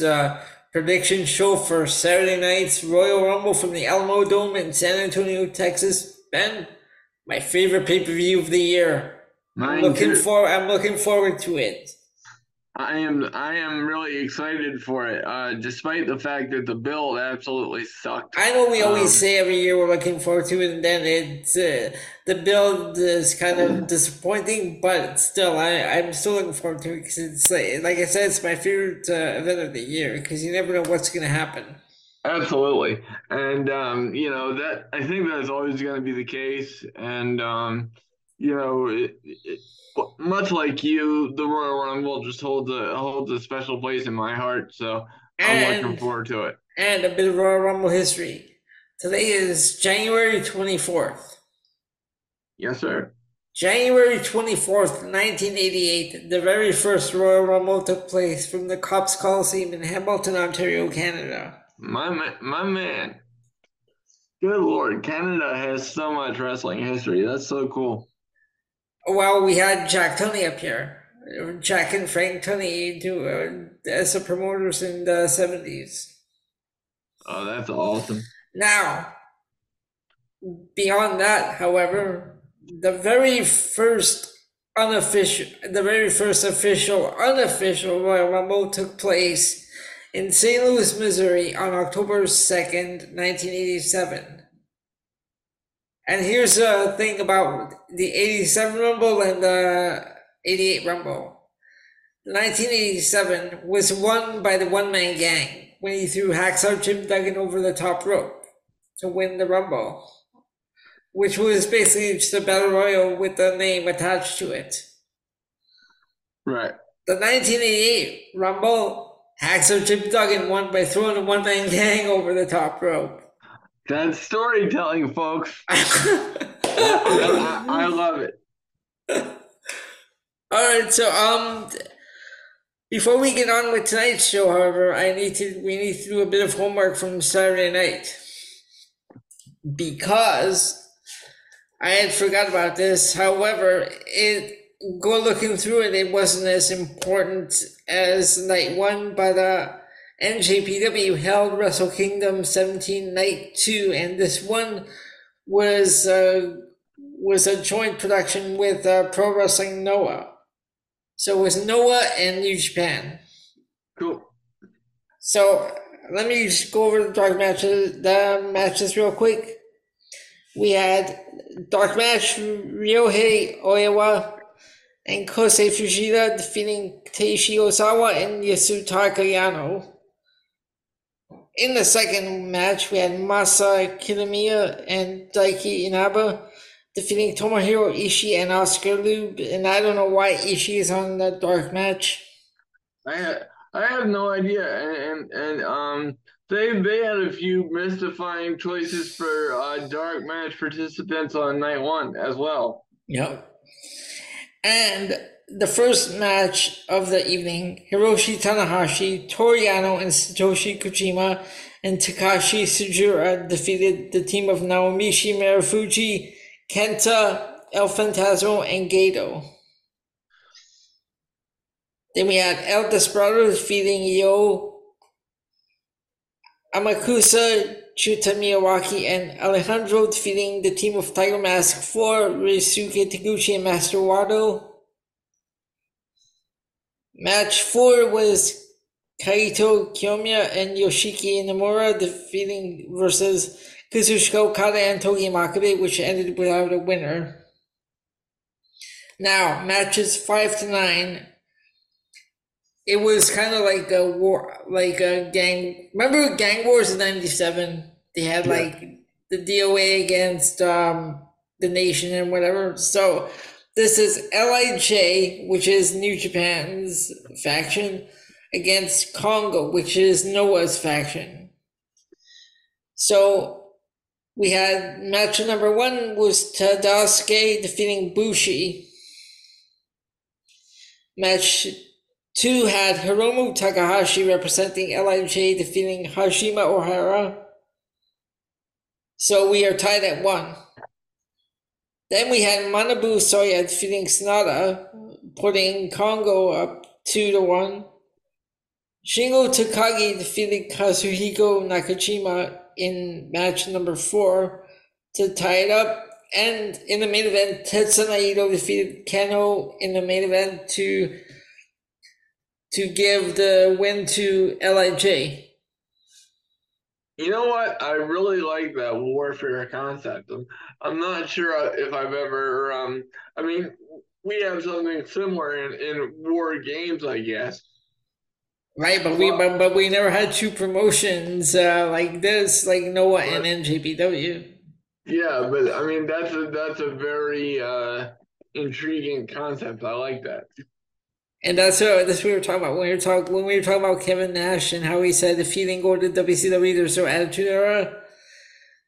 is Tuesday uh, night. It is a prediction show for Saturday night's Royal Rumble from the Alamodome in San Antonio, Texas. Ben, my favorite pay per view of the year. I'm looking for. I'm looking forward to it. I am I am really excited for it, uh, despite the fact that the build absolutely sucked. I know we always um, say every year we're looking forward to it, and then it's uh, the build is kind of disappointing, but still, I I'm still looking forward to it because it's like, like I said, it's my favorite uh, event of the year because you never know what's going to happen. Absolutely, and um, you know that I think that's always going to be the case, and um, you know. It, it, much like you, the Royal Rumble just holds a holds a special place in my heart. So and, I'm looking forward to it. And a bit of Royal Rumble history. Today is January 24th. Yes, sir. January 24th, 1988, the very first Royal Rumble took place from the Copps Coliseum in Hamilton, Ontario, Canada. My man, my man. Good lord, Canada has so much wrestling history. That's so cool. Well, we had Jack Tunney up here. Jack and Frank Tunney do uh, as the promoters in the seventies. Oh, that's awesome. Now, beyond that, however, the very first unofficial, the very first official, unofficial Royal Rumble took place in St. Louis, Missouri on October 2nd, 1987. And here's the thing about the 87 Rumble and the 88 Rumble. 1987 was won by the one man gang when he threw Hacksaw Jim Duggan over the top rope to win the Rumble, which was basically just a battle royal with the name attached to it. Right. The 1988 Rumble, Hacksaw Jim Duggan won by throwing the one man gang over the top rope. That's storytelling, folks. I, I, love it. All right, so um, before we get on with tonight's show, however, I need to we need to do a bit of homework from Saturday night because I had forgot about this. However, it go looking through it, it wasn't as important as night one, but uh NJPW held Wrestle Kingdom 17 Night 2, and this one was uh, was a joint production with uh, Pro Wrestling Noah. So it was Noah and New Japan. Cool. So let me just go over the dark matches, the matches real quick. We had dark match Ryohei Oiwa and Kosei Fujita defeating Taishi Ozawa and Yasutaka Yano. In the second match, we had Masa Kitamiya and Daiki Inaba defeating Tomohiro Ishii and Oscar Lube. And I don't know why Ishii is on that dark match. I I have no idea. And and, and um they they had a few mystifying choices for uh, dark match participants on night one as well. Yep. And the first match of the evening, Hiroshi Tanahashi, Toru Yano, and Satoshi Kojima and Takashi Sugiura defeated the team of Naomichi Marufuji, Kenta, El Phantasmo, and Gato. Then we had El Desperado defeating Yo Amakusa, Junta Miyawaki, and Alejandro defeating the team of Tiger Mask 4, Ryusuke Taguchi, and Master Wato. Match four was Kaito Kiyomiya and Yoshiki Inamura defeating versus Kazuchika Okada and Togi Makabe, which ended without a winner. Now, matches five to nine. It was kind of like a war, like a gang. Remember Gang Wars in '97? They had yeah. like the DOA against um, the nation and whatever. So this is LIJ, which is New Japan's faction, against Kongo, which is Noah's faction. So we had match number one was Tadasuke defeating Bushi. Match two had Hiromu Takahashi representing LIJ defeating Hajime Ohara. So we are tied at one. Then we had Manabu Soya defeating Sanada, putting Kongo up two to one. Shingo Takagi defeated Katsuhiko Nakajima in match number four to tie it up. And in the main event, Tetsuya Naito defeated Kenoh in the main event to to give the win to LIJ. You know what? I really like that warfare concept. I'm, I'm not sure if I've ever. Um, I mean, we have something similar in, in war games, I guess. Right, but we but, but we never had two promotions uh, like this, like Noah and NJPW. Yeah, but I mean that's a that's a very uh, intriguing concept. I like that. And that's what that's what we were talking about when we were talking when we were talking about Kevin Nash and how he said if he didn't go to WCW, there's no Attitude Era,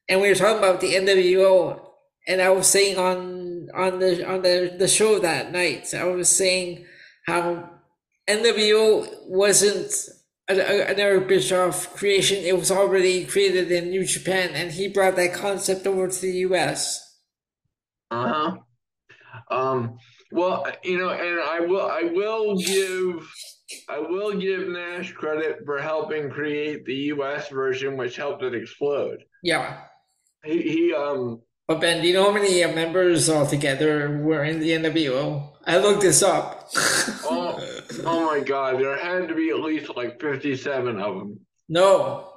and we were talking about the NWO, and I was saying on on the on the the show that night, I was saying how NWO wasn't an Eric Bischoff creation; it was already created in New Japan, and he brought that concept over to the U.S. Uh huh. Um well, you know, and I will I will give I will give Nash credit for helping create the US version which helped it explode. Yeah. He he um but Ben, do you know how many members altogether were in the NWO? I looked this up. oh, oh my god, there had to be at least like 57 of them. No.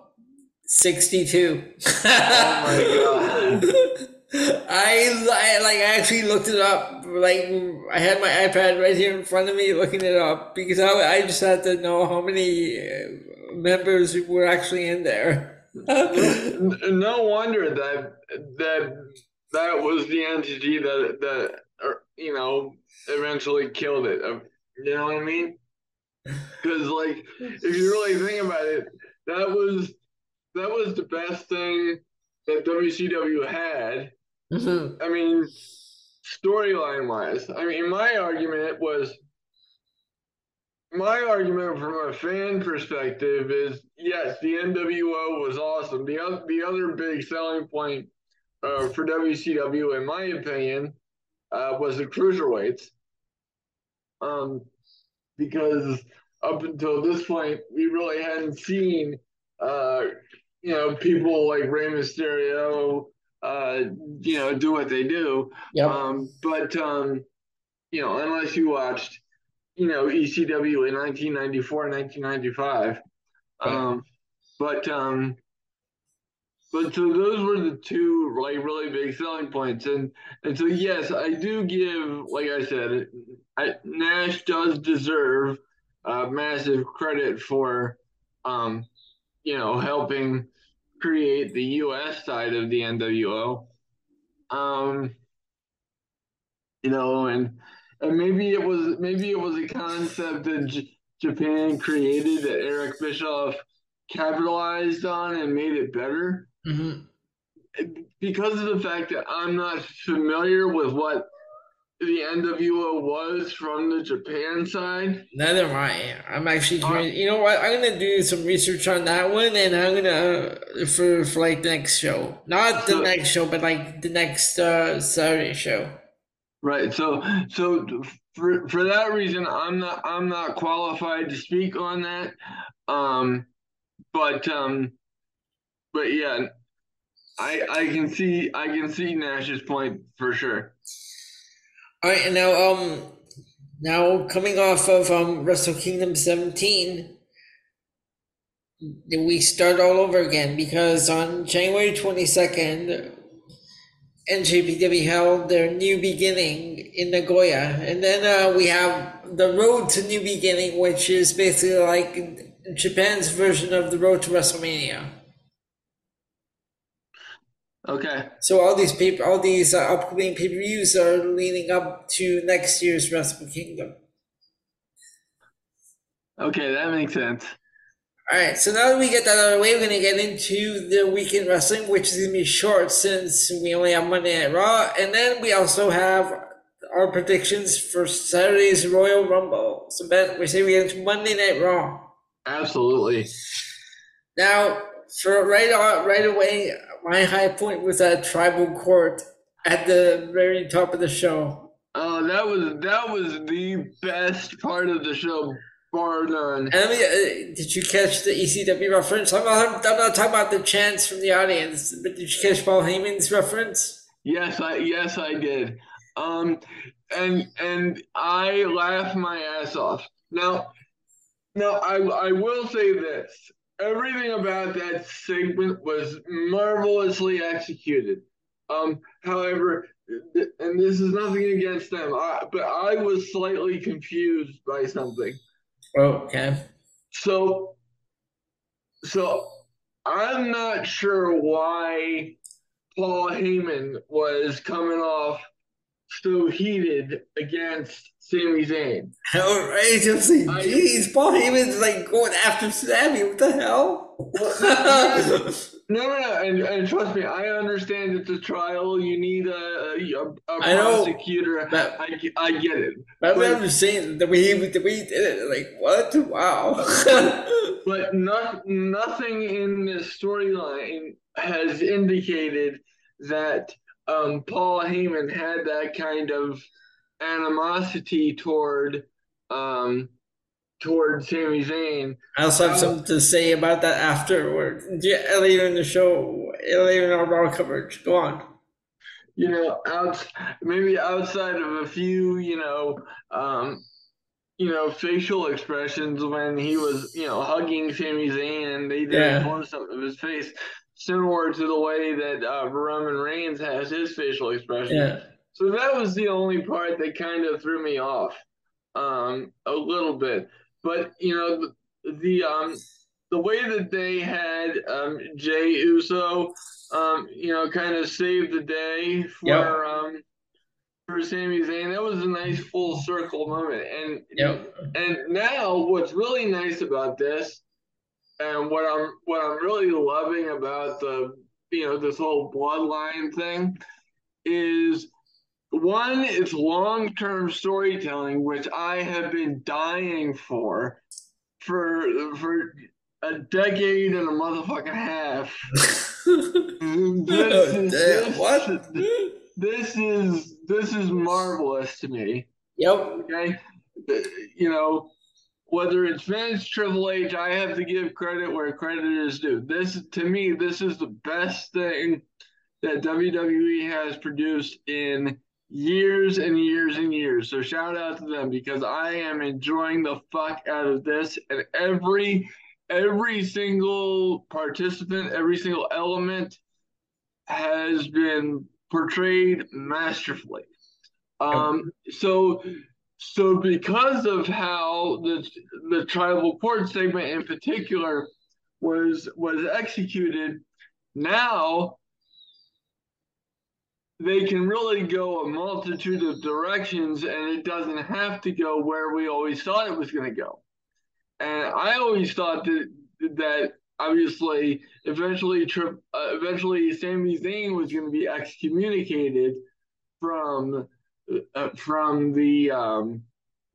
62. oh my god. I, I like actually looked it up. Like I had my iPad right here in front of me, looking it up because I, I just had to know how many uh, members were actually in there. no wonder that that that was the entity that that you know eventually killed it. Uh, you know what I mean? Because like if you really think about it, that was that was the best thing that WCW had Mm-hmm. I mean, storyline wise, I mean, my argument was my argument from a fan perspective is yes, the NWO was awesome. The other, the other big selling point uh, for WCW, in my opinion, uh, was the cruiserweights. Um, because up until this point, we really hadn't seen, uh, you know, people like Rey Mysterio, uh, you know, do what they do. Yep. Um, but um, you know, unless you watched, you know, ECW in 1994, 1995. Right. Um, but um, but so those were the two like really big selling points, and and so yes, I do give, like I said, I, Nash does deserve uh, massive credit for, um, you know, helping create the U.S. side of the NWO. Um, you know, and and maybe it was maybe it was a concept that J- Japan created that Eric Bischoff capitalized on and made it better. Mm-hmm. Because of the fact that I'm not familiar with what the NWO was from the Japan side? Neither am I. I'm actually curious. Uh, you know what? I'm gonna do some research on that one, and I'm gonna uh, for for like the next show, not the so, next show, but like the next uh, Saturday show. Right. So so for for that reason, I'm not I'm not qualified to speak on that. Um, but um, but yeah, I I can see I can see Nash's point for sure. All right, and now um now coming off of um Wrestle Kingdom 17, we start all over again because on January 22nd, NJPW held their new beginning in Nagoya, and then uh, we have the Road to New Beginning, which is basically like Japan's version of the Road to WrestleMania. Okay. So all these paper, all these uh, upcoming pay per views are leading up to next year's Wrestle Kingdom. Okay, that makes sense. All right, so now that we get that out of the way, we're going to get into the weekend wrestling, which is going to be short since we only have Monday Night Raw, and then we also have our predictions for Saturday's Royal Rumble. So Ben, we say we get into Monday Night Raw. Absolutely. Now, for right on, right away, my high point was that tribal court at the very top of the show. Oh, that was that was the best part of the show bar none. And I mean, uh, did you catch the ECW reference? I'm not, I'm not talking about the chants from the audience, but did you catch Paul Heyman's reference? Yes, I yes I did. Um, and and I laughed my ass off. Now, now I I will say this: everything about that segment was marvelously executed. Um, however, and this is nothing against them, I, but I was slightly confused by something. Okay. So, so I'm not sure why Paul Heyman was coming off so heated against Sami Zayn. Hell, right? Just like, jeez, Paul Heyman's like going after Sammy. What the hell? no, no, no, and, and trust me, I understand it's a trial. You need a a, a prosecutor. But, I, I get it. But, but I'm just saying the way he the way he did it, like what? Wow. but not, nothing in this storyline has indicated that um, Paul Heyman had that kind of animosity toward um, toward Sami Zayn. I also have um, something to say about that afterward. Yeah, later in the show, later in our Raw coverage. Go on. You know, out maybe outside of a few, you know, um, you know, facial expressions when he was, you know, hugging Sami Zayn and they did yeah. a close up of his face similar to the way that uh, Roman Reigns has his facial expression. Yeah. So that was the only part that kind of threw me off um, a little bit. But you know the, the um the way that they had um, Jey Uso, um, you know, kind of save the day for yep. um for Sami Zayn. That was a nice full circle moment. And yep. and now what's really nice about this and what I'm what I'm really loving about the you know this whole bloodline thing is one is long-term storytelling which I have been dying for for for a decade and a motherfucking half. this, oh, is, this, what? This is this is marvelous to me. Yep. Okay. You know, whether it's Vince, Triple H, I have to give credit where credit is due. This, to me, this is the best thing that WWE has produced in years and years and years. So shout out to them because I am enjoying the fuck out of this, and every every single participant, every single element has been portrayed masterfully. Um, so so because of how the the tribal court segment in particular was was executed, now they can really go a multitude of directions and it doesn't have to go where we always thought it was going to go. And I always thought that that obviously eventually uh, eventually Sami Zayn was going to be excommunicated from uh, from the um,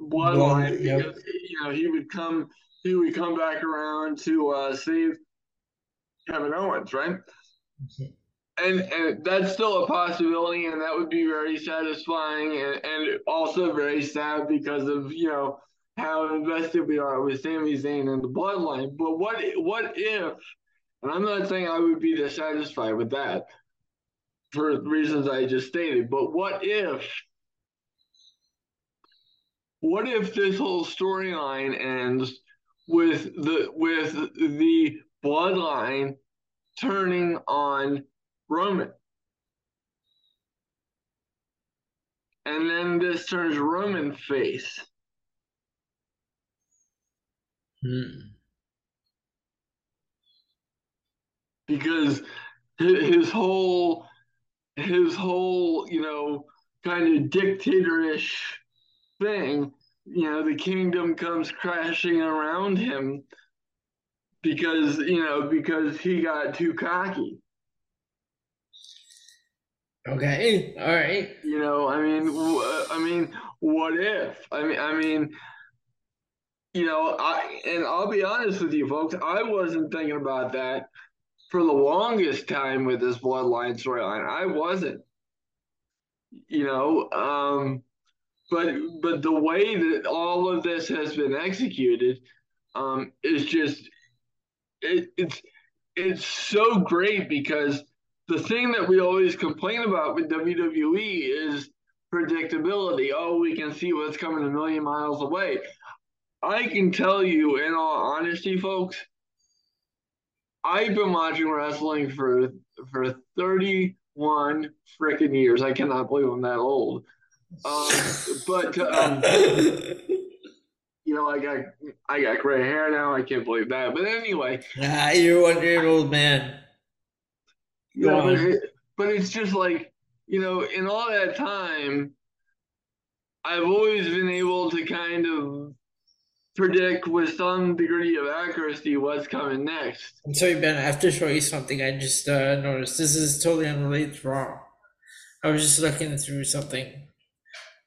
bloodline yep. because you know he would come he would come back around to uh, save Kevin Owens, right? And and that's still a possibility, and that would be very satisfying, and, and also very sad because of you know how invested we are with Sami Zayn and the bloodline. But what what if? And I'm not saying I would be dissatisfied with that for reasons I just stated. But what if what if this whole storyline ends with the with the bloodline turning on Roman? And then this turns Roman face. Hmm. Because his whole his whole, you know, kind of dictatorish thing, you know, the kingdom comes crashing around him because, you know, because he got too cocky. Okay, all right. You know, I mean, I mean, what if? I mean, I mean, you know, I and I'll be honest with you, folks. I wasn't thinking about that for the longest time with this bloodline storyline. I wasn't. You know, um, but but the way that all of this has been executed um, is just it, it's it's so great because the thing that we always complain about with WWE is predictability. Oh, we can see what's coming a million miles away. I can tell you, in all honesty, folks, I've been watching wrestling for for 31 freaking years. I cannot believe I'm that old. Um, but um, you know, I got I got gray hair now. I can't believe that. But anyway, ah, you're one year old man. Yeah, but, it, but it's just like you know, in all that time, I've always been able to kind of predict with some degree of accuracy what's coming next. I'm sorry, Ben. I have to show you something I just uh, noticed. This is totally unrelated to Raw. I was just looking through something.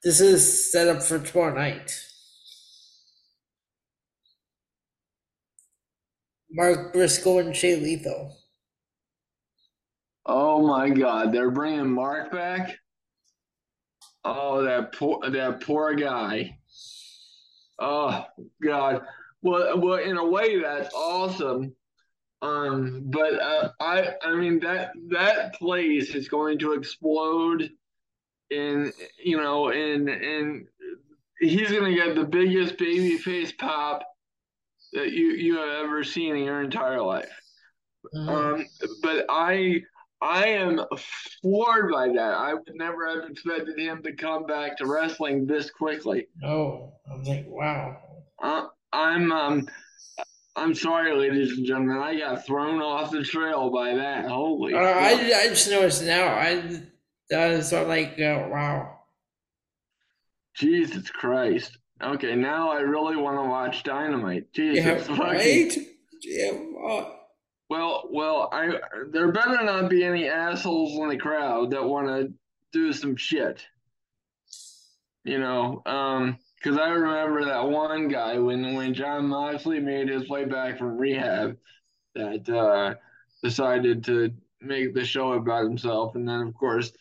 This is set up for tomorrow night. Mark Briscoe and Jay Lethal. Oh my God, they're bringing Mark back. Oh, that poor that poor guy. Oh God. Well, well, in a way, that's awesome. Um, but uh, I, I mean that that place is going to explode. In you know, in in he's going to get the biggest baby face pop that you you have ever seen in your entire life. Mm-hmm. Um, but I I am floored by that. I would never have expected him to come back to wrestling this quickly. Oh, I'm like, wow. Uh, I'm um, I'm sorry, ladies and gentlemen. I got thrown off the trail by that. Holy! Uh, I I just noticed now. I that's so like uh, wow. Jesus Christ. Okay, now I really want to watch Dynamite. Jesus, yeah, right? Yeah, uh, well, well, I there better not be any assholes in the crowd that want to do some shit. You know, um, because I remember that one guy when when Jon Moxley made his way back from rehab, that uh, decided to make the show about himself, and then of course,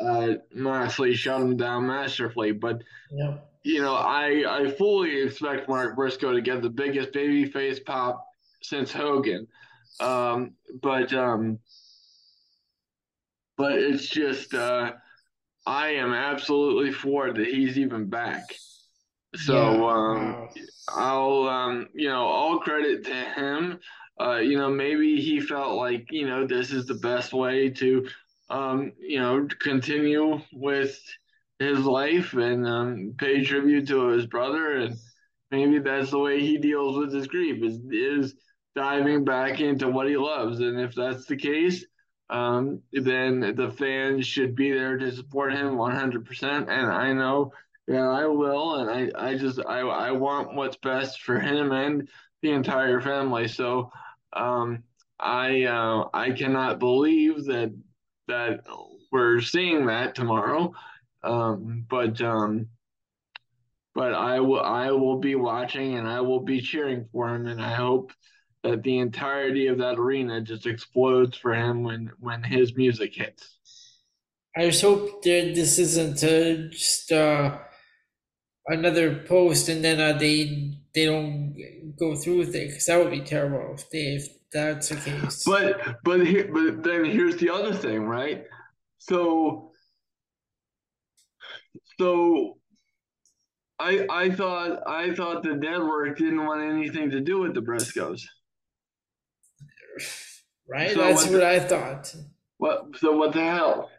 uh, Moxley shut him down masterfully. But yeah. you know, I I fully expect Mark Briscoe to get the biggest babyface pop since Hogan. Um, but um, but it's just uh, I am absolutely floored that he's even back. So um, I'll um, you know all credit to him. Uh, you know maybe he felt like you know this is the best way to um, you know continue with his life and um, pay tribute to his brother and maybe that's the way he deals with his grief is is diving back into what he loves. And if that's the case, um, then the fans should be there to support him 100%. And I know, yeah, I will. And I, I just, I, I want what's best for him and the entire family. So, um, I, uh, I cannot believe that, that we're seeing that tomorrow. Um, but, um, but I will, I will be watching and I will be cheering for him. And I hope, that the entirety of that arena just explodes for him when when his music hits. I just hope that this isn't uh, just uh, another post and then uh, they they don't go through with it because that would be terrible if, they, if that's the case. But but here, but then here's the other thing, right? So so I I thought I thought the network didn't want anything to do with the Briscoes right? So That's what, what the, I thought. What? So what the hell?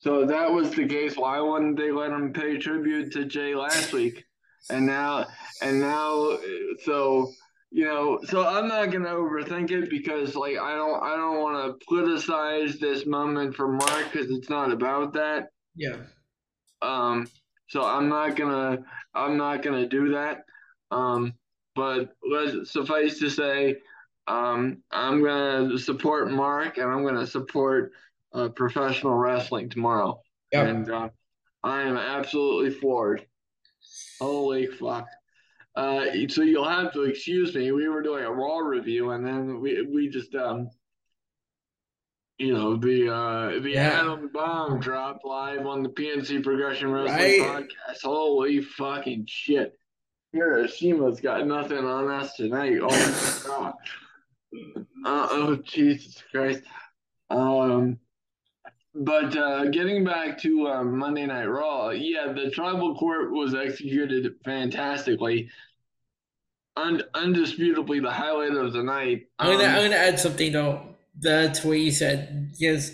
So that was the case. Why wouldn't they let him pay tribute to Jay last week? And now, and now, so you know, so I'm not gonna overthink it because like I don't, I don't want to politicize this moment for Mark because it's not about that. Yeah. Um. So I'm not gonna, I'm not gonna do that. Um. But let's suffice to say, um, I'm going to support Mark and I'm going to support uh, professional wrestling tomorrow. Yep. And uh, I am absolutely floored. Holy fuck. Uh, so you'll have to excuse me. We were doing a Raw review and then we, we just um, you know the uh the Yeah. atom bomb dropped live on the PNC Progression Wrestling Right. podcast. Holy fucking shit! Hiroshima's got nothing on us tonight. Oh my god. Uh, oh Jesus Christ. Um, but uh, getting back to uh, Monday Night Raw, yeah, the tribal court was executed fantastically. Und- undisputably the highlight of the night. I'm gonna, Um, I'm gonna add something though. That's what you said. Yes.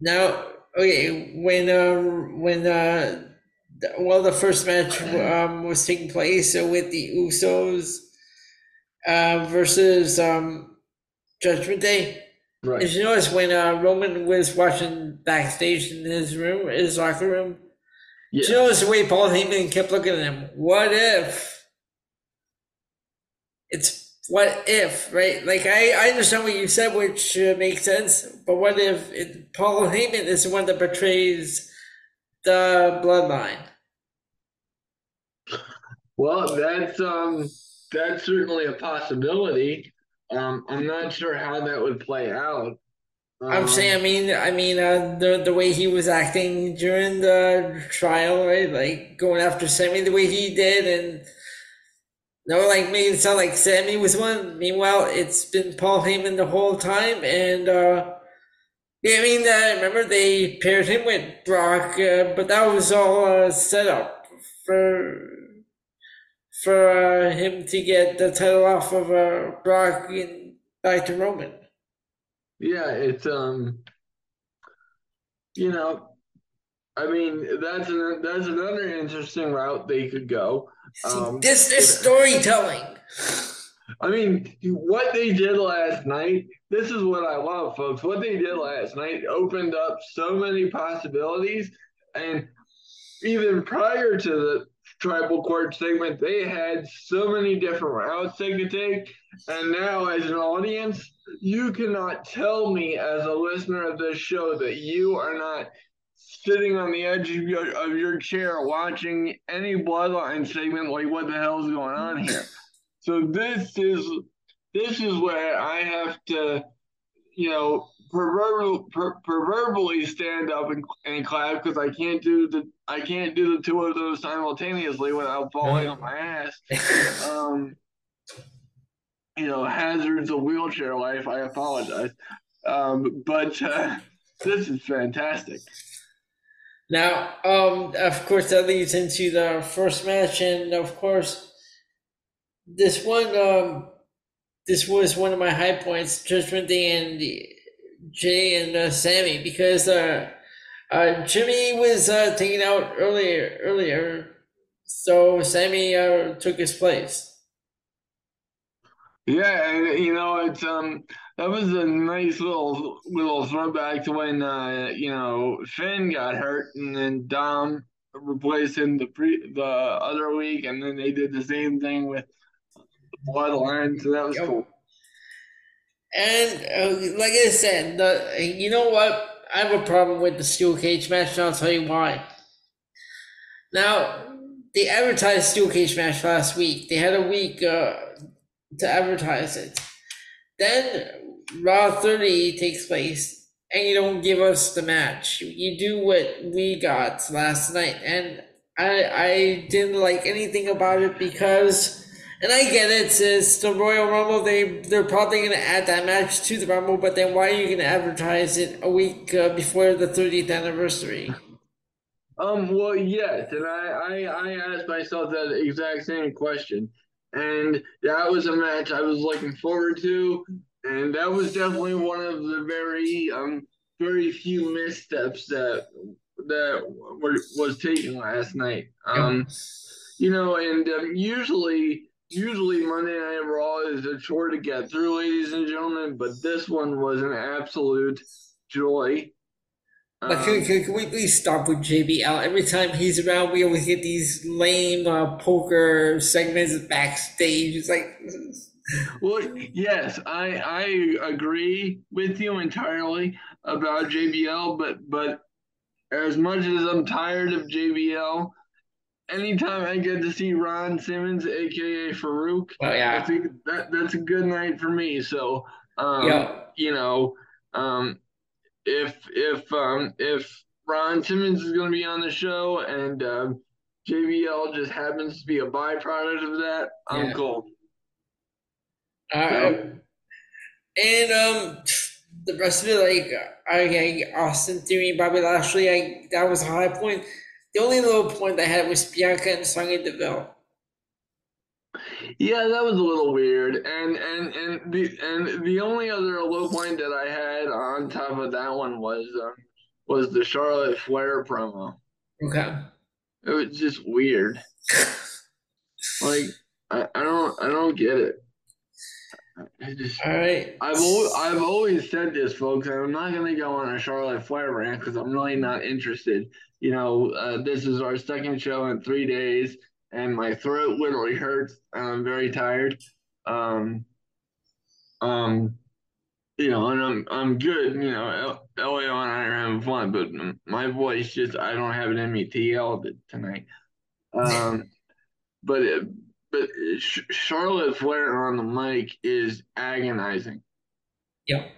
Now, okay, when uh, when uh, well, the first match um was taking place so with the Usos, uh, versus um, Judgment Day. right. Did you notice when uh, Roman was watching backstage in his room, his locker room? Did you notice the way Paul Heyman kept looking at him? What if? It's what if, right? Like I, I understand what you said, which uh, makes sense. But what if it, Paul Heyman is the one that betrays the bloodline? Well, that's um that's certainly a possibility. Um, I'm not sure how that would play out. I'm saying, I mean, I mean, uh, the the way he was acting during the trial, right? Like going after Sammy the way he did, and no, like made it sound like Sammy was one. Meanwhile, it's been Paul Heyman the whole time, and uh, yeah, I mean, uh, remember they paired him with Brock, uh, but that was all uh, set up for for uh, him to get the title off of uh, Brock and back to Roman. Yeah, it's um, you know, I mean that's an, that's another interesting route they could go. See, Um, this this storytelling. I mean, what they did last night, this is what I love, folks. What they did last night opened up so many possibilities. And even prior to the tribal court segment, they had so many different routes they could take. And now, as an audience, you cannot tell me, as a listener of this show, that you are not sitting on the edge of your, of your chair watching any bloodline segment like, what the hell's going on here? So this is this is where I have to, you know, proverbial, per, proverbially stand up and, and clap because I can't do the I can't do the two of those simultaneously without falling on my ass. Um, you know, hazards of wheelchair life. I apologize, um, but uh, this is fantastic. Now, um, of course, that leads into the first match, and of course, this one, um, this was one of my high points, Judgment Day and Jay and uh, Sammy, because uh, uh, Jimmy was uh, taken out earlier, earlier, so Sammy uh, took his place. Yeah, and you know, it's um that was a nice little little throwback to when uh you know Finn got hurt and then Dom replaced him the pre the other week and then they did the same thing with the bloodline, so that was Yep. cool. And uh, like I said, the you know what? I have a problem with the steel cage match, and I'll tell you why. Now, they advertised steel cage match last week. They had a week uh, to advertise it. Then Raw 30 takes place, and you don't give us the match. You do what we got last night, and I I didn't like anything about it because. And I get it, it's the Royal Rumble. They they're probably gonna add that match to the Rumble, but then why are you gonna advertise it a week uh, before the 30th anniversary? Um, well, yes, and I, I, I asked myself that exact same question, and that was a match I was looking forward to, and that was definitely one of the very, um, very few missteps that that were, was taken last night. Um, you know, and um, usually, usually Monday Night Raw is a chore to get through, ladies and gentlemen, but this one was an absolute joy. But can, Um, can, can we please stop with JBL? Every time he's around, we always get these lame uh, poker segments backstage. It's like, Well, yes, I I agree with you entirely about JBL, but but as much as I'm tired of JBL, anytime I get to see Ron Simmons, aka Farouk, well, I yeah, think that that's a good night for me. So, um, yeah. you know, um, if if um, if Ron Simmons is going to be on the show and um, JBL just happens to be a byproduct of that, I'm Yeah. cool. Uh, So- and um, the rest of it, like okay, Austin Theory, Bobby Lashley, I, that was a high point. The only low point I had was Bianca and Sonya Deville. Yeah, that was a little weird, and and and the and the only other low point that I had on top of that one was um, was the Charlotte Flair promo. Okay. It was just weird. Like I, I don't I don't get it. Just All right. I've I've always said this, folks. I'm not gonna go on a Charlotte Flair rant because I'm really not interested. You know, uh, this is our second show in three days, and my throat literally hurts, and I'm very tired. Um, um, you know, and I'm I'm good. You know, El- Elio and I are having fun, but my voice just I don't have an in me to yell t- tonight. Um, but it, but Sh- Charlotte Flair on the mic is agonizing. Yep.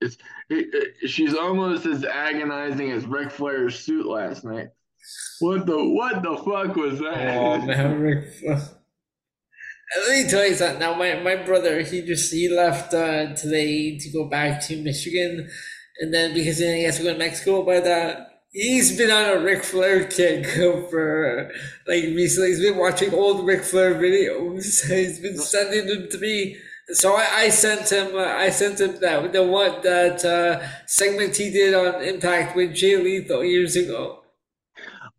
It- it- she's almost as agonizing as Ric Flair's suit last night. What the what the fuck was that? Oh man, Rick. Let me tell you something. Now, my, my brother, he just he left uh, today to go back to Michigan, and then because then he has to go to Mexico. But uh, he's been on a Ric Flair kick for like recently. He's been watching old Ric Flair videos. He's been sending them to me. So I, I sent him. Uh, I sent him that the one that uh, segment he did on Impact with Jay Lethal years ago.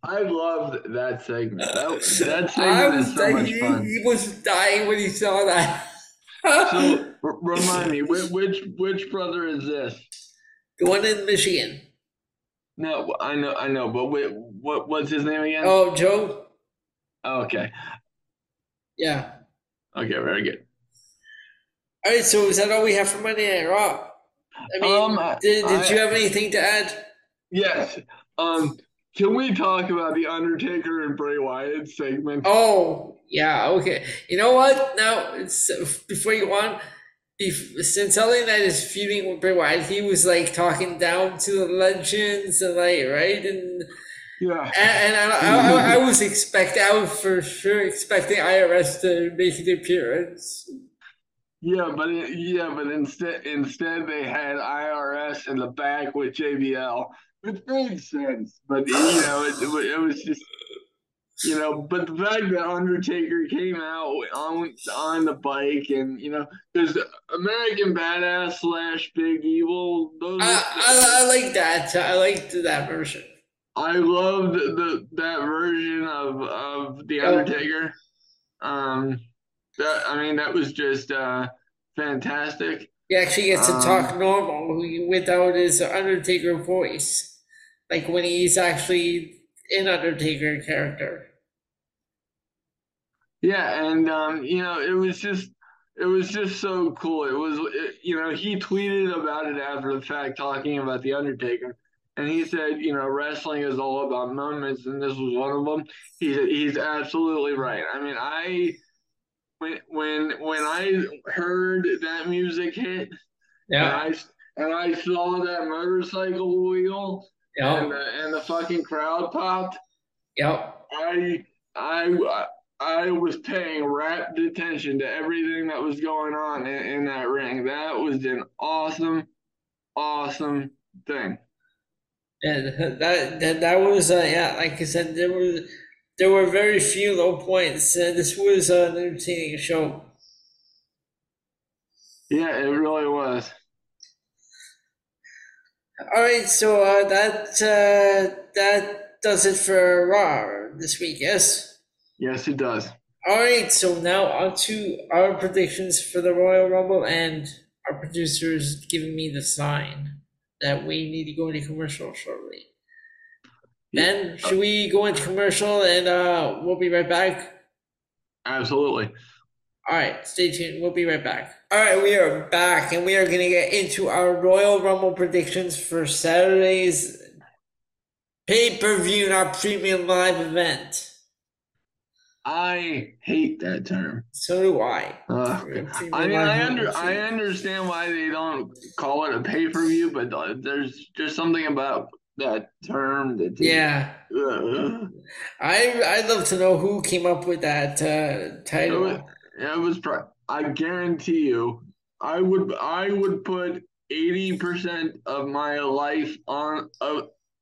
I loved that segment. That, that I segment was is so much he, fun. he was dying when he saw that. So r- remind me, which which brother is this? the one in Michigan. No, I know, I know, but wait, what what's his name again? Oh, Joe. okay, Yeah. okay, very good. All right. So is that all we have for Monday Night Raw? I mean, Um, did, did I- you have anything to add? Yes. Um, can we talk about the Undertaker and Bray Wyatt segment? Oh, yeah. Okay. You know what? Now, it's, before you go on, bef- since LA Knight is feuding with Bray Wyatt, he was like talking down to the legends and like right and. Yeah. And, and I, I, I was expecting, I was for sure expecting IRS to make an appearance. Yeah, but it, yeah, but instead instead they had IRS in the back with JBL, which made sense. But you know, it, it was just you know, but the fact that Undertaker came out on on the bike and you know, there's American Badass slash Big Evil. Those I, I, I like that. I liked that version. I loved the that version of of the Oh. Undertaker. Um, that I mean, that was just uh fantastic. He actually gets to Um, talk normal without his Undertaker voice, like when he's actually in Undertaker character. Yeah, and um, you know, it was just it was just so cool. It was it, you know, he tweeted about it after the fact talking about the Undertaker. And he said, you know, wrestling is all about moments and this was one of them. He's he's absolutely right. I mean, I when when when I heard that music hit and I and I saw that motorcycle wheel and the, and the fucking crowd popped, Yep. I I I was paying rapt attention to everything that was going on in, in that ring. That was an awesome, awesome thing. And that that that was uh, yeah, like I said, there were there were very few low points. Uh, this was uh, an entertaining show. Yeah, it really was. All right, so uh, that uh, that does it for Raw this week. Yes. Yes, it does. All right, so now on to our predictions for the Royal Rumble, and our producer is giving me the sign that we need to go into commercial shortly. Ben, should we go into commercial and uh, we'll be right back? Absolutely. All right, stay tuned. We'll be right back. All right, we are back, and we are going to get into our Royal Rumble predictions for Saturday's pay per view, not premium live event. I hate that term. So do I. Uh, I mean, I under I understand why they don't call it a pay per view, but there's just something about that term that yeah. Uh, I I'd love to know who came up with that uh, title. It was, it was I guarantee you, I would I would put eighty percent of my life on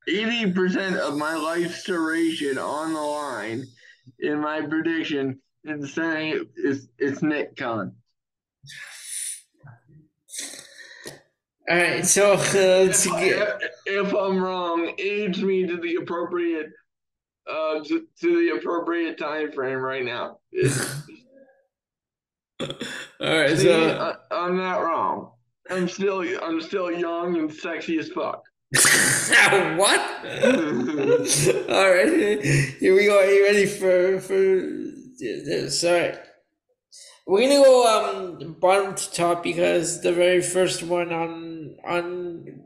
eighty percent of my life's duration on the line in my prediction and saying it's it's Nick Khan. All right, so uh, let's if, get. If I'm wrong, age me to the appropriate, uh, to, to the appropriate time frame right now. All right, See, so I, I'm not wrong. I'm still I'm still young and sexy as fuck. what? All right, here we go. Are you ready for for this? All right. We're gonna go um bottom to top because the very first one on on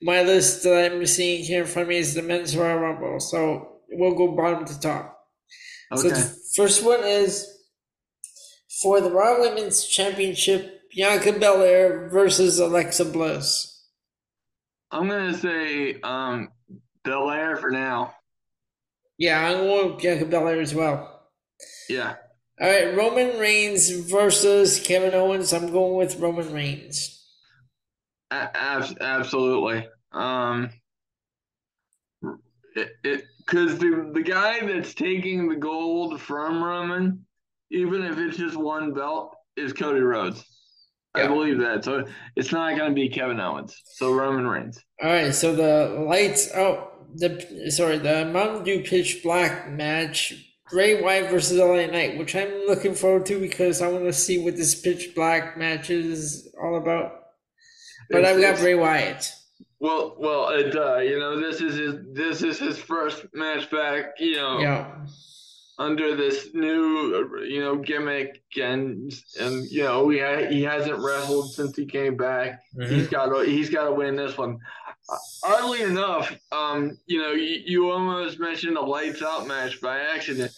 my list that I'm seeing here in front of me is the men's Royal Rumble. So we'll go bottom to top. Okay. So the first one is for the Raw Women's Championship, Bianca Belair versus Alexa Bliss. I'm gonna say um, Belair for now. Yeah, I'm going with Bianca Belair as well. Yeah. All right, Roman Reigns versus Kevin Owens. I'm going with Roman Reigns. A- absolutely. Um, it because the the guy that's taking the gold from Roman, even if it's just one belt, is Cody Rhodes. I believe that. So it's not going to be Kevin Owens. So Roman Reigns. All right. So the lights out. The sorry, the Mountain Dew Pitch Black match. Bray Wyatt versus LA Knight, which I'm looking forward to because I want to see what this Pitch Black match is all about. But it's, I've got Bray Wyatt. Well, well, it, uh, you know, this is his this is his first match back. You know. Yeah under this new you know gimmick and and you know he ha- he hasn't wrestled since he came back. Mm-hmm. He's got to he's got to win this one. Uh, oddly enough, um, you know you, you almost mentioned a lights out match by accident,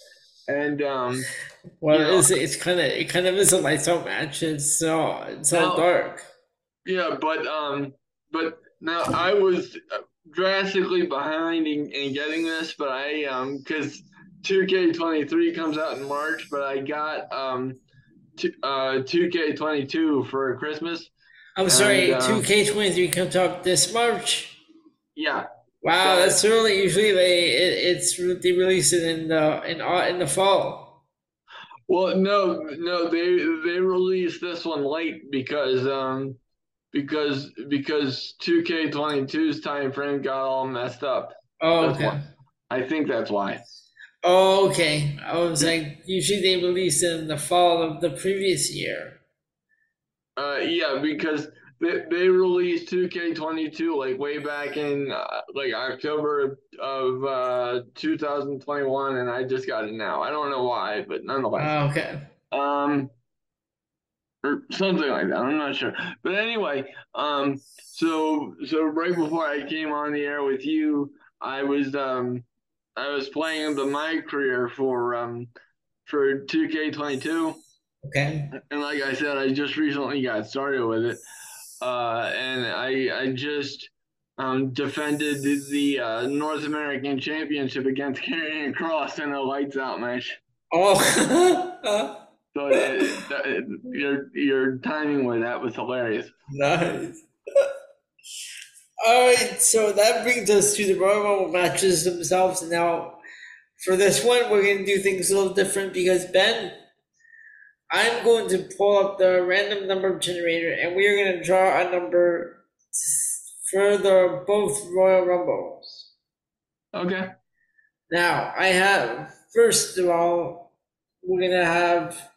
and um, well, you know, it's it's kind of it kind of is a lights out match. It's so it's so now, dark. Yeah, but um, but now I was drastically behind in, in getting this, but I um because 2K23 comes out in March, but I got um, t- uh, 2K22 for Christmas. I'm sorry, um, 2K23 comes out this March. Yeah. Wow, that's really Usually they it, it's they release it in the in uh, in the fall. Well, no, no, they they released this one late because um because because 2K22's time frame got all messed up. Oh, okay. I think that's why. Oh, okay. I was like, usually they release it in the fall of the previous year. Uh, yeah, because they, they released 2K22 like way back in uh, like October of uh 2021, and I just got it now. I don't know why, but nonetheless. Oh, okay. Um, or something like that. I'm not sure, but anyway, um, so so right before I came on the air with you, I was um I was playing the my career for um for 2K22. Okay. And like I said, I just recently got started with it, uh, and I I just um, defended the, the uh, North American Championship against Karrion Cross in a lights out match. Oh. so it, it, your your timing with that was hilarious. Nice. All right, so that brings us to the Royal Rumble matches themselves. Now, for this one, we're going to do things a little different because Ben, I'm going to pull up the random number generator, and we are going to draw a number for the both Royal Rumbles. Okay. Now, I have first of all, we're going to have.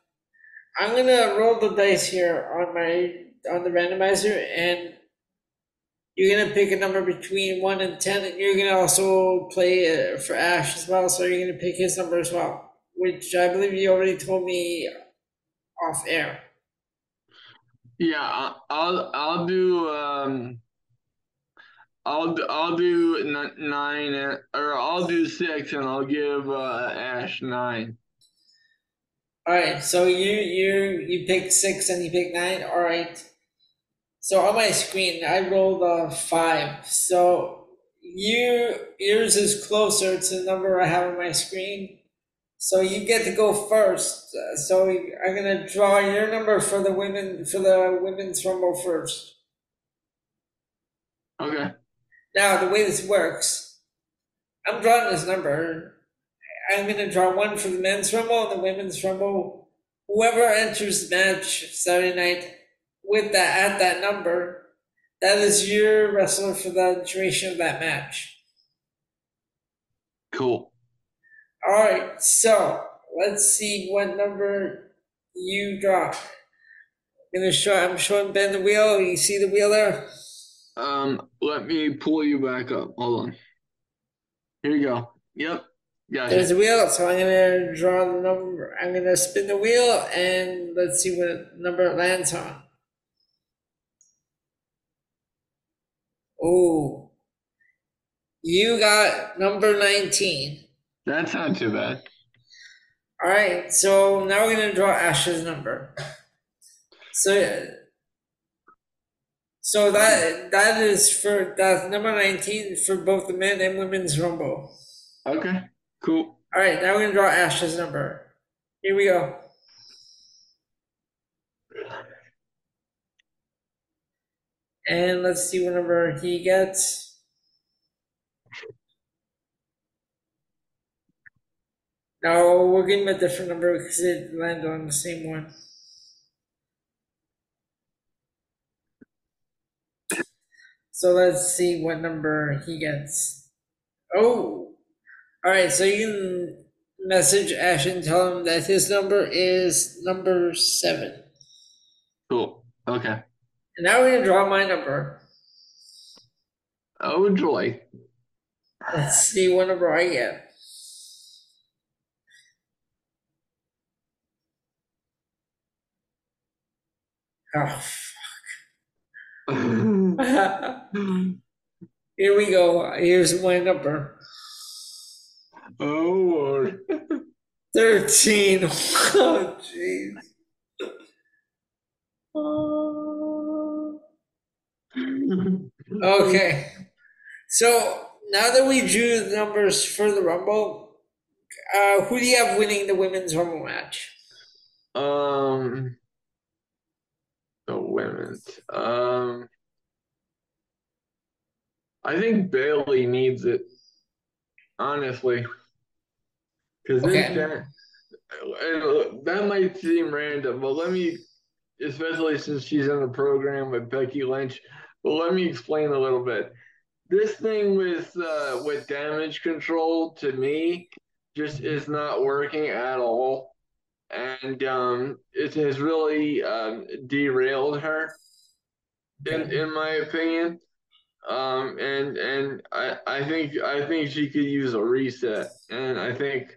I'm going to roll the dice here on my on the randomizer, and you're gonna pick a number between one and ten, and you're gonna also play for Ash as well. So you're gonna pick his number as well, which I believe you already told me off air. Yeah, I'll I'll do um, I'll I'll do nine or I'll do six, and I'll give uh, Ash nine. All right, so you you you pick six and you pick nine. All right. So on my screen, I rolled a five. So you yours is closer to the number I have on my screen. So you get to go first. Uh, So I'm gonna draw your number for the women for the women's rumble first. Okay. Now the way this works, I'm drawing this number. I'm gonna draw one for the men's rumble and the women's rumble. Whoever enters the match Saturday night with that at that number, that is your wrestler for the duration of that match. Cool. All right, so let's see what number you draw. I'm gonna show. I'm showing Ben the wheel. You see the wheel there? Um, let me pull you back up. Hold on. Here you go. Yep. Gotcha. There's a wheel, so I'm gonna draw the number. I'm gonna spin the wheel, and let's see what number it lands on. Oh, you got number 19. That's not too bad. All right, so now we're gonna draw Ash's number. So, so that that is for that's number 19 for both the men and women's rumble. Okay. Cool. All right, now we're gonna draw Ash's number. Here we go. And let's see what number he gets. No, we'll give him a different number because it landed on the same one. So let's see what number he gets. Oh, all right. So you can message Ash and tell him that his number is number seven. Cool. Okay. And now we're gonna draw my number. Oh joy. Let's see what number I get. Oh, fuck. Here we go. Here's my number. oh Lord. 13. Oh, jeez. Okay. So now that we drew the numbers for the Rumble, uh, who do you have winning the women's Rumble match? Um, the women's. Um, I think Bayley needs it, honestly, because Okay. that, that might seem random, but let me, especially since she's in the program with Becky Lynch, but let me explain a little bit. This thing with uh, with damage control to me just is not working at all and um, it has really um, derailed her, in in my opinion. Um, and and I I think I think she could use a reset, and I think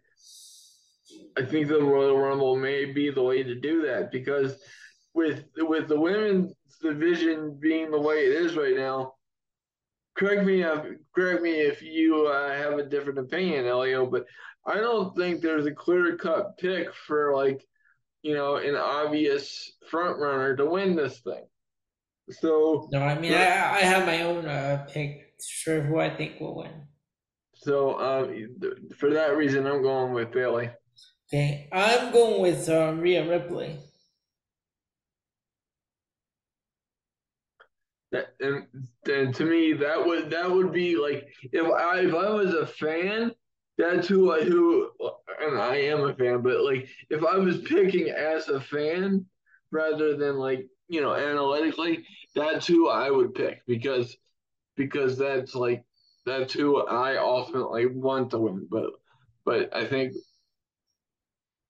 I think the Royal Rumble may be the way to do that because with with the women's division being the way it is right now. Correct me if correct me if you uh, have a different opinion, Elio, but I don't think there's a clear cut pick for like, you know, an obvious front runner to win this thing. So No, I mean I, I have my own uh, pick sure who I think will win. so um, for that reason, I'm going with Bayley. Okay, I'm going with uh, Rhea Ripley. That and, and to me, that would that would be like if I if I was a fan, that's who I who and I am a fan, but like if I was picking as a fan rather than like you know analytically, that's who I would pick because because that's like that's who I ultimately want to win. But but I think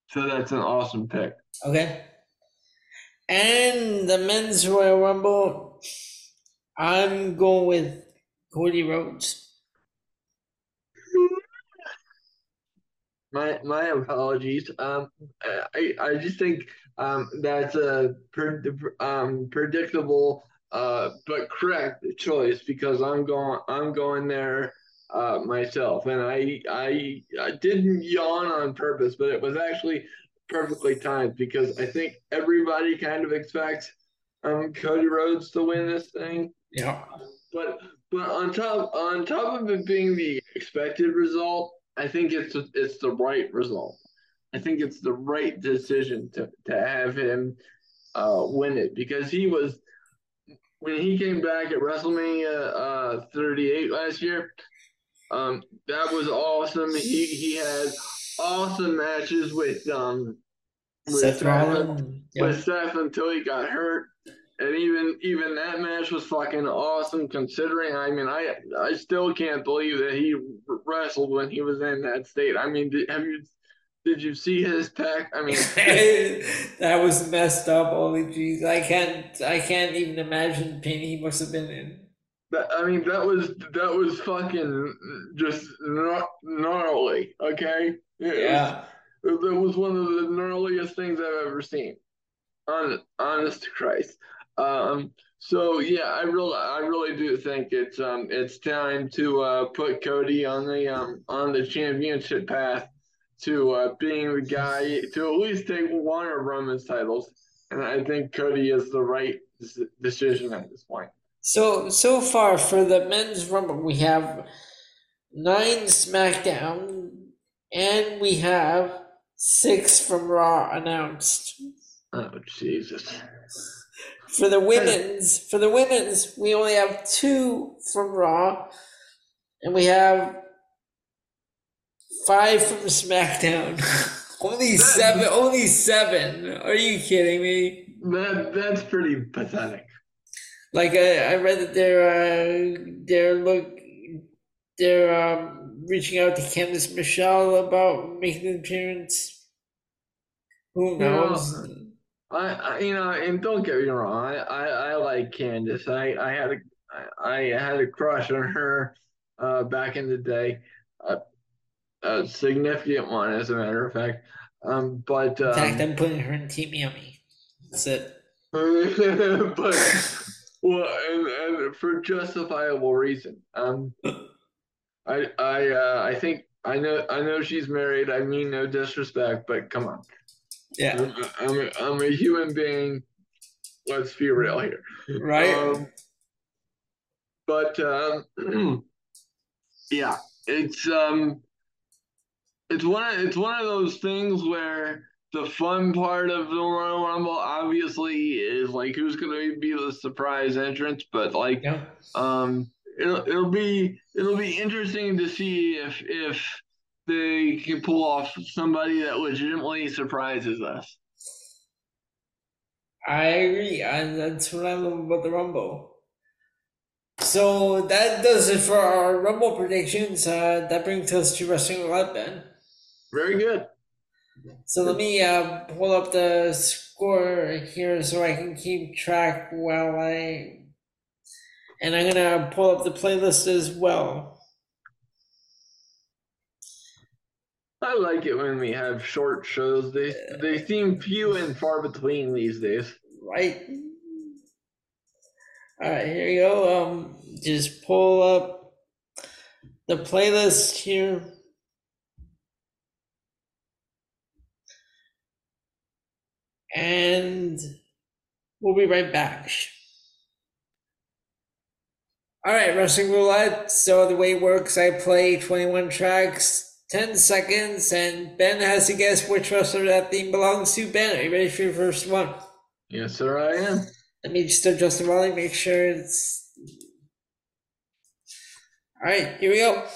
so. That's an awesome pick. Okay. And the men's Royal Rumble, I'm going with Cody Rhodes. My my apologies. Um, I I just think um that's a um predictable uh but correct choice because I'm going I'm going there uh myself and I I I didn't yawn on purpose, but it was actually perfectly timed because I think everybody kind of expects um Cody Rhodes to win this thing. Yeah. But but on top on top of it being the expected result, I think it's it's the right result. I think it's the right decision to to have him uh, win it because he was when he came back at WrestleMania uh, 38 last year. Um, that was awesome. He he had awesome matches with um with Seth Seth, Rollins. Yeah. with Seth until he got hurt. And even even that match was fucking awesome considering I mean I I still can't believe that he wrestled when he was in that state. I mean did, have you did you see his pack? I mean that was messed up. Holy jeez, I can't. I can't even imagine the pain he must have been in. that, I mean that was that was fucking just gnarly, okay? It was- Yeah. That was one of the gnarliest things I've ever seen. On honest to Christ. Um so yeah, I really I really do think it's um it's time to uh put Cody on the um on the championship path to uh being the guy to at least take one of Roman's titles. And I think Cody is the right decision at this point. So so far for the men's rumble, we have nine SmackDown, and we have six from Raw announced. Oh Jesus. For the women's, for the women's, we only have two from Raw, and we have five from SmackDown. only seven. Only seven. Are you kidding me? That that's pretty pathetic. Like I, I read that they're uh, they're look they're um, reaching out to Candice Michelle about making an appearance. Who knows? I, I you know, and don't get me wrong, I, I, I like Candice. I, I had a I, I had a crush on her uh, back in the day, uh, a significant one, as a matter of fact. Um, but In fact, um, I'm putting her in Team Yummy. That's it. but well, and, and for justifiable reason. Um, I I uh, I think I know I know she's married. I mean no disrespect, but come on. Yeah. I'm, I'm, a, I'm a human being. Let's be real here. Right. Um, but um, yeah, it's um, it's one of, it's one of those things where the fun part of the Royal Rumble obviously is like who's going to be the surprise entrance, but like yeah. um, it'll it'll be it'll be interesting to see if if they can pull off somebody that legitimately surprises us. I agree. And that's what I love about the Rumble. So that does it for our Rumble predictions. Uh, that brings us to Wrestling Live, Ben. Very good. So let me uh, pull up the score here so I can keep track while I. And I'm gonna pull up the playlist as well. I like it when we have short shows. They they seem few and far between these days. Right. All right, here you go. Um, just pull up the playlist here. And we'll be right back. All right, Wrestling Roulette. So the way it works, I play 21 tracks, 10 seconds, and Ben has to guess which wrestler that theme belongs to. Ben, are you ready for your first one? Yes, sir, I am. Let me just adjust the volume, make sure it's. All right, here we go.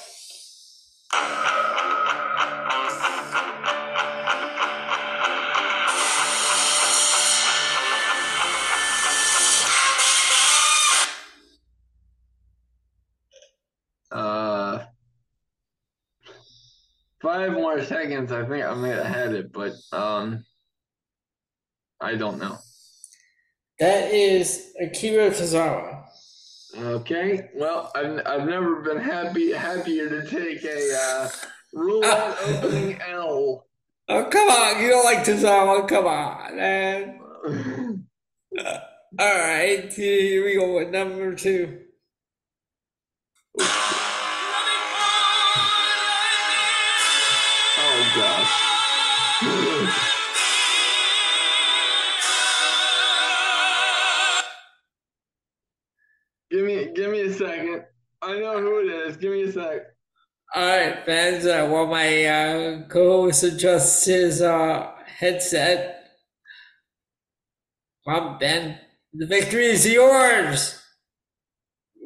Five more seconds. I think I may have had it, but um, I don't know. That is Akira Tozawa. Okay. Well, I've I've never been happy happier to take a uh, roulette opening L. Oh, come on. You don't like Tozawa. Come on, man. All right, here we go with number two. give me give me a second. I know who it is. Give me a sec. All right, fans. Uh, well, my uh, co-host adjusts his uh, headset. Well, Ben, the victory is yours.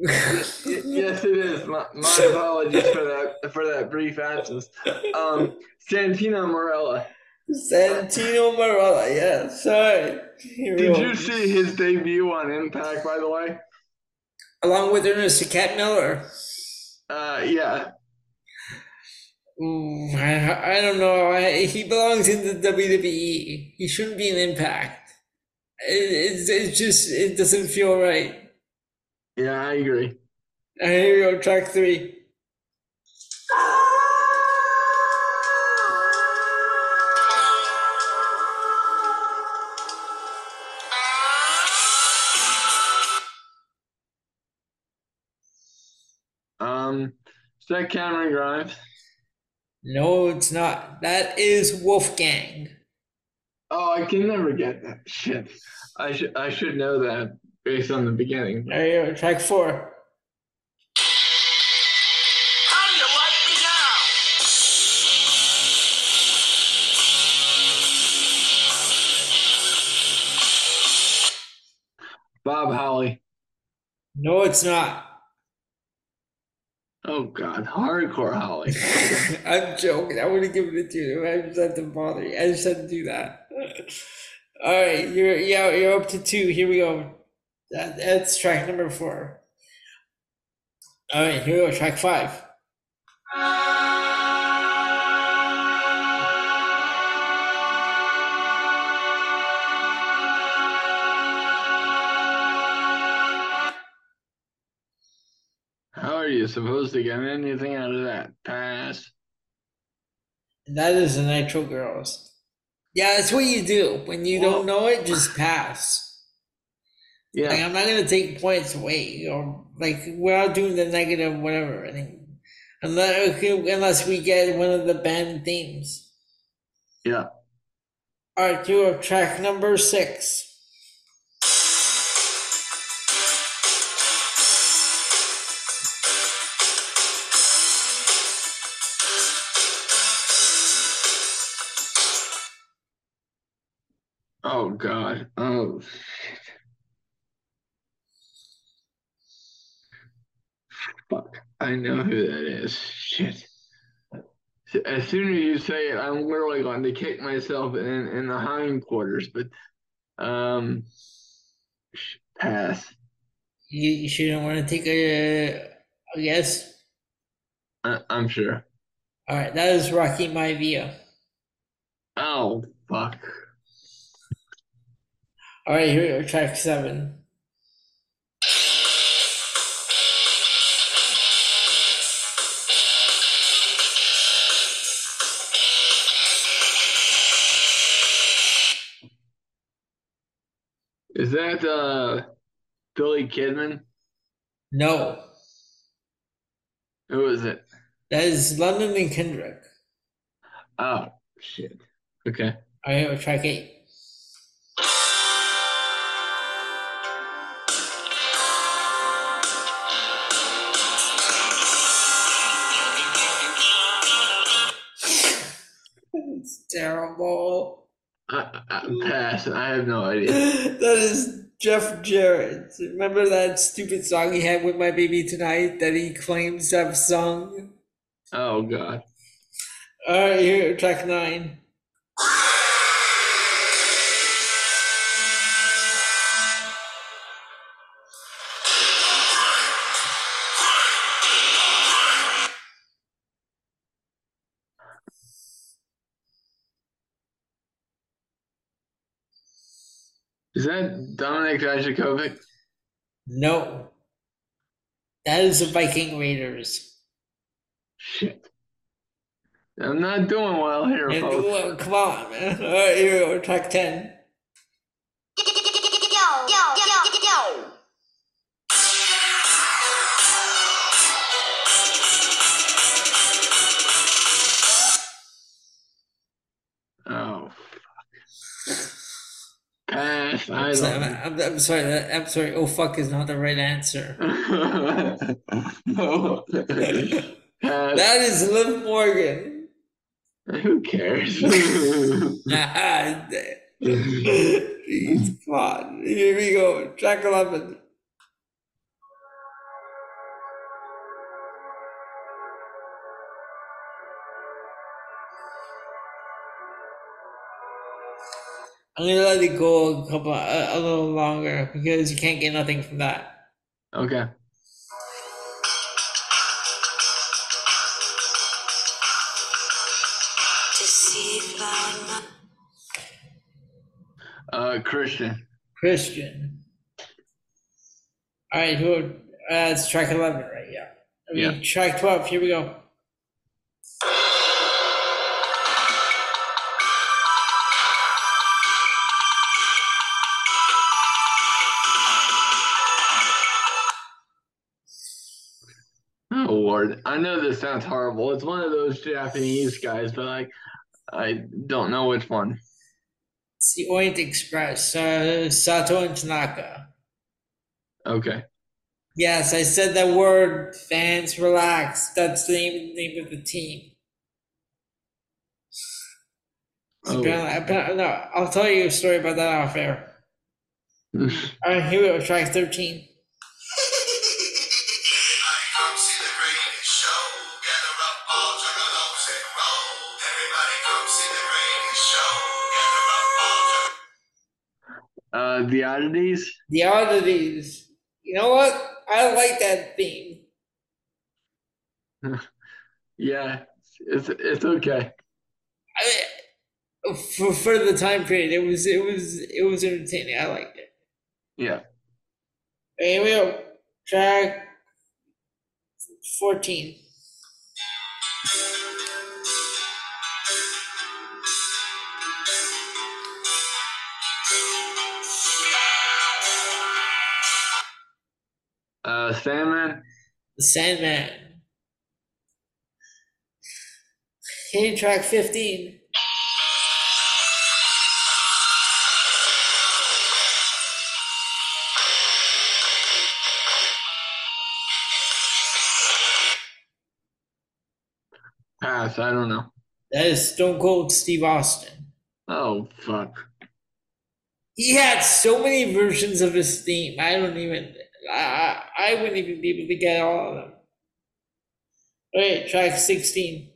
yes, it is. My, my apologies for that for that brief absence. Um, Santina Morella. Santino Marella, yeah, sorry. Did you see his debut on Impact? By the way. Along with Ernest Cat Miller. Uh, yeah. Ooh, I, I don't know. I, he belongs in the WWE. He shouldn't be in Impact. It, it's, it's just, it doesn't feel right. Yeah, I agree. Uh, Here we go, track three. That Cameron Grimes? No, it's not. That is Wolfgang. Oh, I can never get that shit. I should I should know that based on the beginning. There you go, track four. How you like me now? Bob Holly. No, it's not. Oh God, hardcore Holly. I'm joking. I would have given it to you. I just had to bother you. I just had to do that. All right, you're yeah, you're up to two. Here we go. That, that's track number four. All right, here we go. Track five. Supposed to get anything out of that? Pass. That is the Nitro Girls. Yeah, that's what you do when you don't know it. Just pass. Like Yeah. I'm not gonna take points away or like we're not doing the negative whatever. I think unless unless we get one of the band themes. Yeah. All right, you have track number six. God. Oh shit. Fuck. I know who that is. Shit. As soon as you say it, I'm literally going to kick myself in in the hindquarters. But um, pass. You, you shouldn't want to take a, a guess. I, I'm sure. All right, that is Rocky Maivia. Oh fuck. All right, here we go, track seven. Is that uh Billy Kidman? No, Who is it? that is London and Kendrick. Oh shit. Okay. All right, track eight. I, I, pass. I have no idea. that is Jeff Jarrett. Remember that stupid song he had with My Baby Tonight that he claims to have sung? Oh god. All right, here, track nine. Is that Dominik Dijakovic? No. That is the Viking Raiders. Shit. I'm not doing well here, folks. come on, man. All right, here we go, track 10. I I'm, sorry. I'm, I'm sorry. Uh, I'm sorry. Oh fuck is not the right answer. no. Pass. Uh, that is Liv Morgan. Who cares? Jeez, come on. Here we go. Track 11. I'm gonna let it go a couple, a, a little longer because you can't get nothing from that. okay. Deceived by my Uh, Christian. Christian. All right, who? Uh, it's track 11, right? Yeah. I mean, Yeah. track 12. Here we go. Know this sounds horrible. It's one of those Japanese guys, but like, I don't know which one. It's the Orient Express. Uh, Sato and Tanaka. Okay. Yes, I said that word. Fans, relax. That's the name, name of the team. Oh. Apparently- apparently- no, I'll tell you a story about that off air. All right, here we go. Track 13. Uh, the oddities. The oddities. You know what? I like that theme. Yeah, it's it's okay. I, for for the time period, it was it was it was entertaining. I liked it. Yeah. Here we go. Track 14. Sandman. The Sandman. Here, track 15. Ah, Pass. I don't know. That is Stone Cold Steve Austin. Oh fuck. He had so many versions of his theme. I don't even. I I wouldn't even be able to get all of them. Wait, track 16.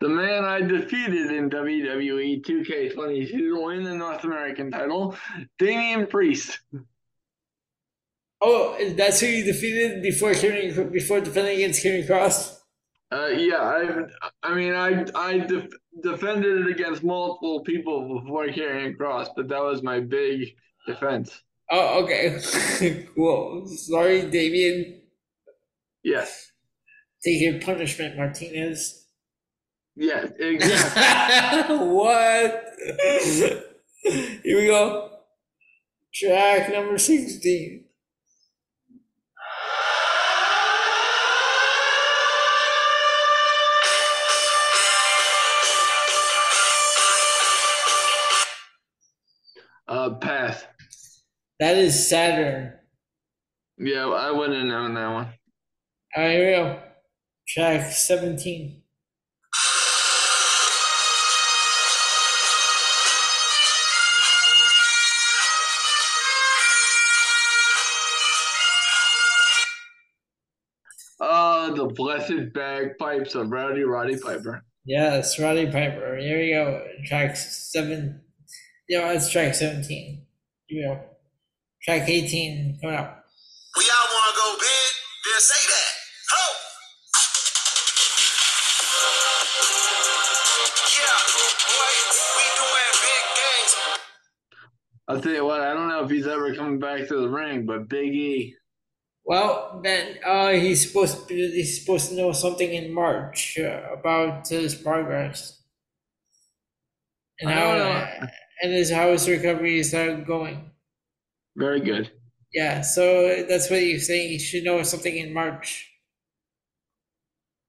The man I defeated in WWE 2K22 to win the North American title, Damian Priest. Oh, that's who you defeated before Karrion, before defending against Karrion Cross? Uh, yeah, I've, I mean, I I def- defended it against multiple people before Karrion Cross, but that was my big defense. Oh, okay. cool. Sorry, Damian. Yes, Take your punishment, Martinez. yes, exactly. what? Here we go. Track number 16. That is Saturn. Yeah, I wouldn't have known that one. All right, here we go. Track 17. Uh, the blessed bagpipes of Rowdy Roddy Piper. Yes, Roddy Piper. Here we go. Track 7. Yeah, that's track 17. Here we go. Track 18 coming up. We all want to go big, then say that. Ho! Yeah, boy, we doing big things. I'll tell you what, I don't know if he's ever coming back to the ring, but Big E. Well, then uh, he's supposed to he's supposed to know something in March uh, about his progress and I how don't know. and his how his recovery is uh, going. Very good. Yeah, so that's what you're saying. You should know something in March.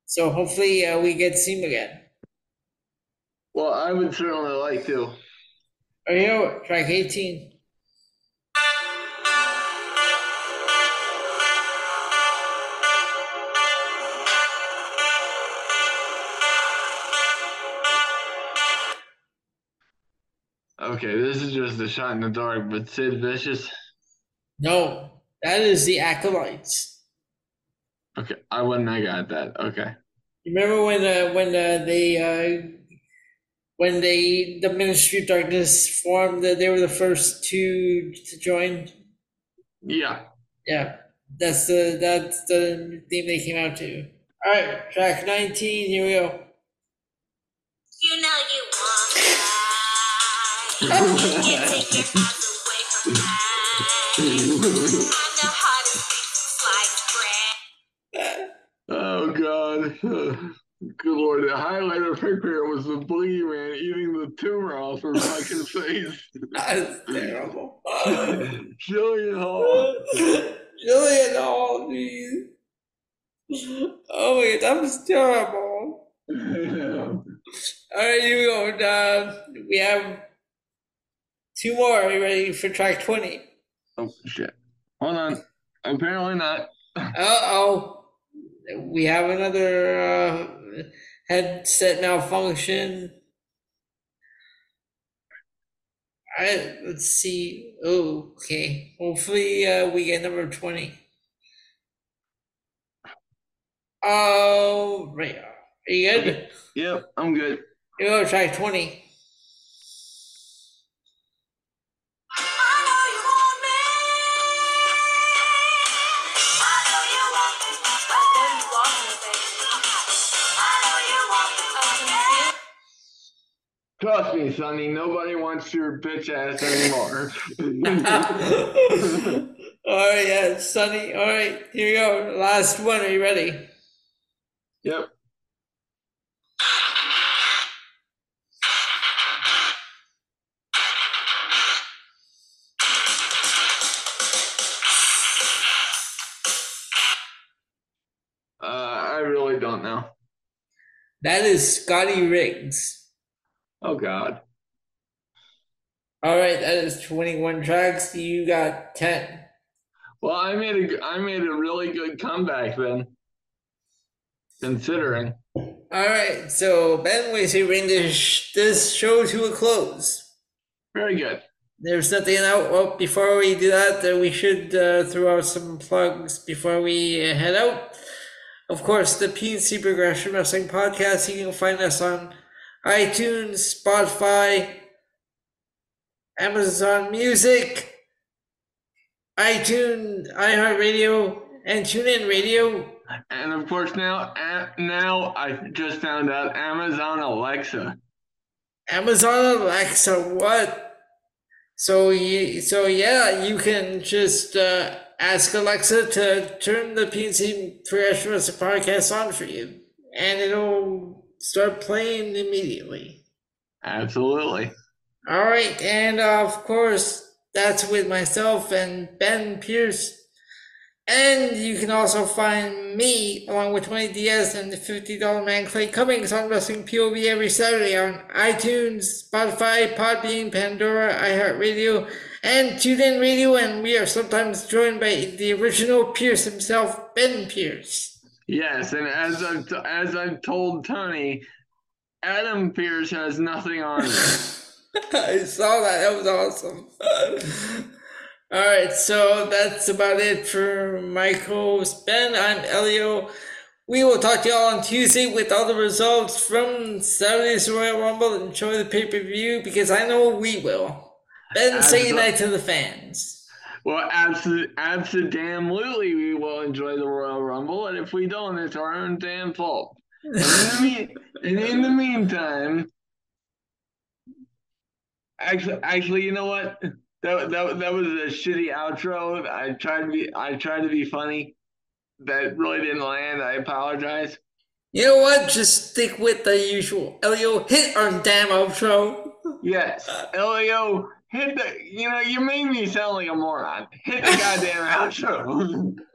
So hopefully uh, we get to see him again. Well, I would certainly like to. Are you track 18? Okay, this is just a shot in the dark, but Sid Vicious. No, that is the Acolytes. Okay, I wouldn't have got that. Okay. Remember when uh, when uh, they uh, when they the Ministry of Darkness formed? That they were the first two to join. Yeah. Yeah, that's the that's the theme they came out to. All right, track 19. Here we go. Oh God. Good lord, the highlight highlighter picture was the man eating the tumor off her fucking face. That's terrible. Jillian Hall. Jillian Hall, jeez. Oh my god, that was terrible. All right, you go. Uh, we have two more. Are you ready for track 20? oh shit. Hold on. Apparently not. Uh oh. We have another uh, headset malfunction. All right, let's see. Oh, okay. Hopefully, uh, we get number 20. Oh, right. Are you good? Yep, I'm good. We go, track 20. Trust me, Sunny, nobody wants your bitch ass anymore. All right, yeah, Sunny. All right, here we go. Last one. Are you ready? yep. Uh, I really don't know. That is Scotty Riggs. Oh God. All right, that is 21 tracks. You got 10. Well, I made a I made a really good comeback then, considering. All right, so Ben, we say bring this this show to a close. Very good. There's nothing out. Well, before we do that, uh, we should uh, throw out some plugs before we uh, head out. Of course, the PNC Progression Wrestling Podcast. You can find us on iTunes, Spotify, Amazon Music, iTunes, iHeartRadio, and TuneIn Radio. And of course now now I just found out Amazon Alexa. Amazon Alexa, what? So you, so yeah, you can just uh, ask Alexa to turn the PNC Progression Wrestling Podcast on for you, and it'll start playing immediately. Absolutely. All right, and of course that's with myself and Ben Pierce. And you can also find me along with Tony Diaz and the $50 man Clay Cummings on Wrestling POV every Saturday on iTunes, Spotify, Podbean, Pandora, iHeartRadio, and TuneIn Radio. And we are sometimes joined by the original Pierce himself, Ben Pierce. Yes, and as I've t- as I've told Tony, Adam Pearce has nothing on him. I saw that. That was awesome. All right, so that's about it for my co-host Ben. I'm Elio. We will talk to y'all on Tuesday with all the results from Saturday's Royal Rumble. Enjoy the pay-per-view because I know we will. Ben, say goodnight to the fans. Well, absolutely, absolutely, we will enjoy the Royal Rumble, and if we don't, it's our own damn fault. And in the, and in the meantime, actually, actually, you know what? That, that that was a shitty outro. I tried to be I tried to be funny. That really didn't land. I apologize. You know what? Just stick with the usual. Elio, hit our damn outro. Yes, Elio, hit the. You know, you made me sound like a moron. Hit the goddamn outro.